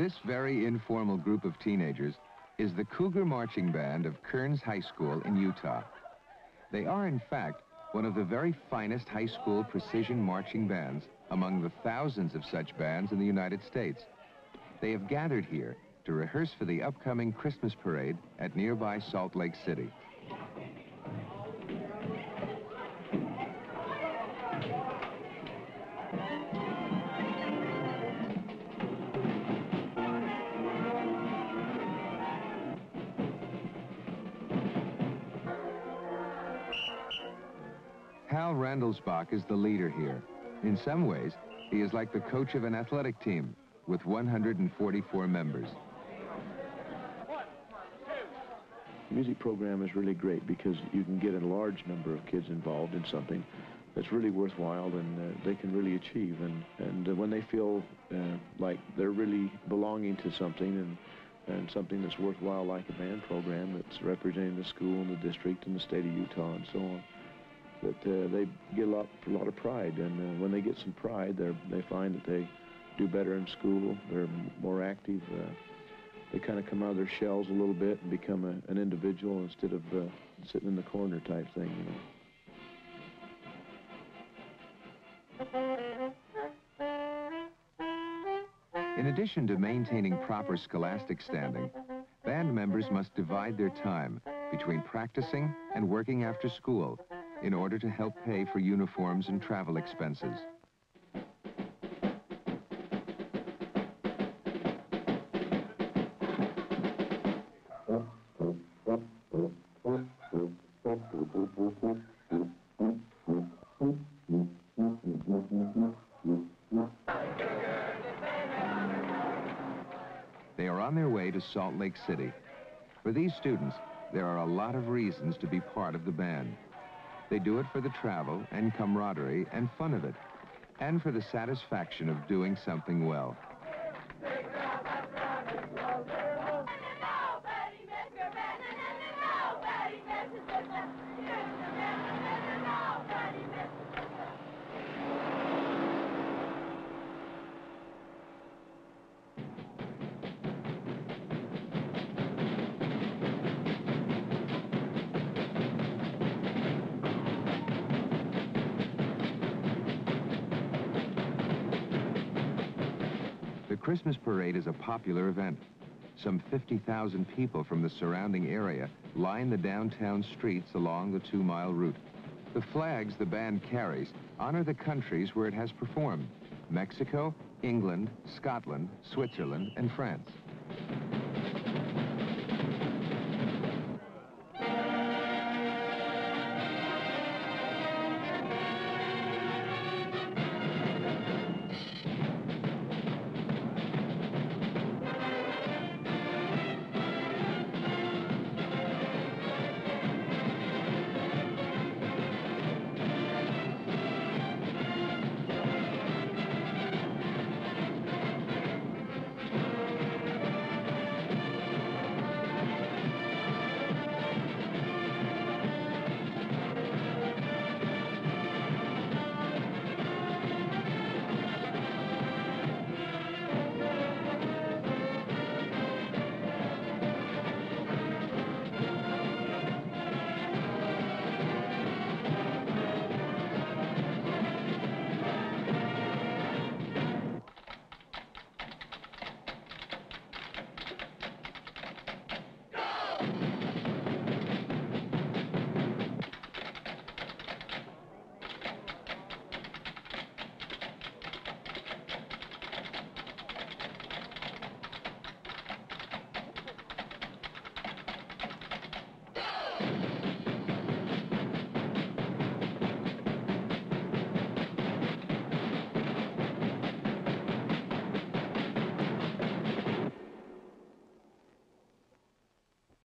This very informal group of teenagers is the Cougar Marching Band of Kearns High School in Utah. They are, in fact, one of the very finest high school precision marching bands among the thousands of such bands in the United States. They have gathered here to rehearse for the upcoming Christmas parade at nearby Salt Lake City. Cal Randelsbach is the leader here. In some ways, he is like the coach of an athletic team with 144 members. The music program is really great because you can get a large number of kids involved in something that's really worthwhile and uh, they can really achieve. And, and uh, when they feel uh, like they're really belonging to something and, and something that's worthwhile like a band program that's representing the school and the district and the state of Utah and so on, that uh, they get a lot, a lot of pride. And uh, when they get some pride, they find that they do better in school, they're more active, uh, they kind of come out of their shells a little bit and become a, an individual instead of uh, sitting in the corner type thing, you know. In addition to maintaining proper scholastic standing, band members must divide their time between practicing and working after school in order to help pay for uniforms and travel expenses. They are on their way to Salt Lake City. For these students, there are a lot of reasons to be part of the band. They do it for the travel and camaraderie and fun of it, and for the satisfaction of doing something well. Christmas parade is a popular event. Some 50,000 people from the surrounding area line the downtown streets along the two-mile route. The flags the band carries honor the countries where it has performed. Mexico, England, Scotland, Switzerland, and France.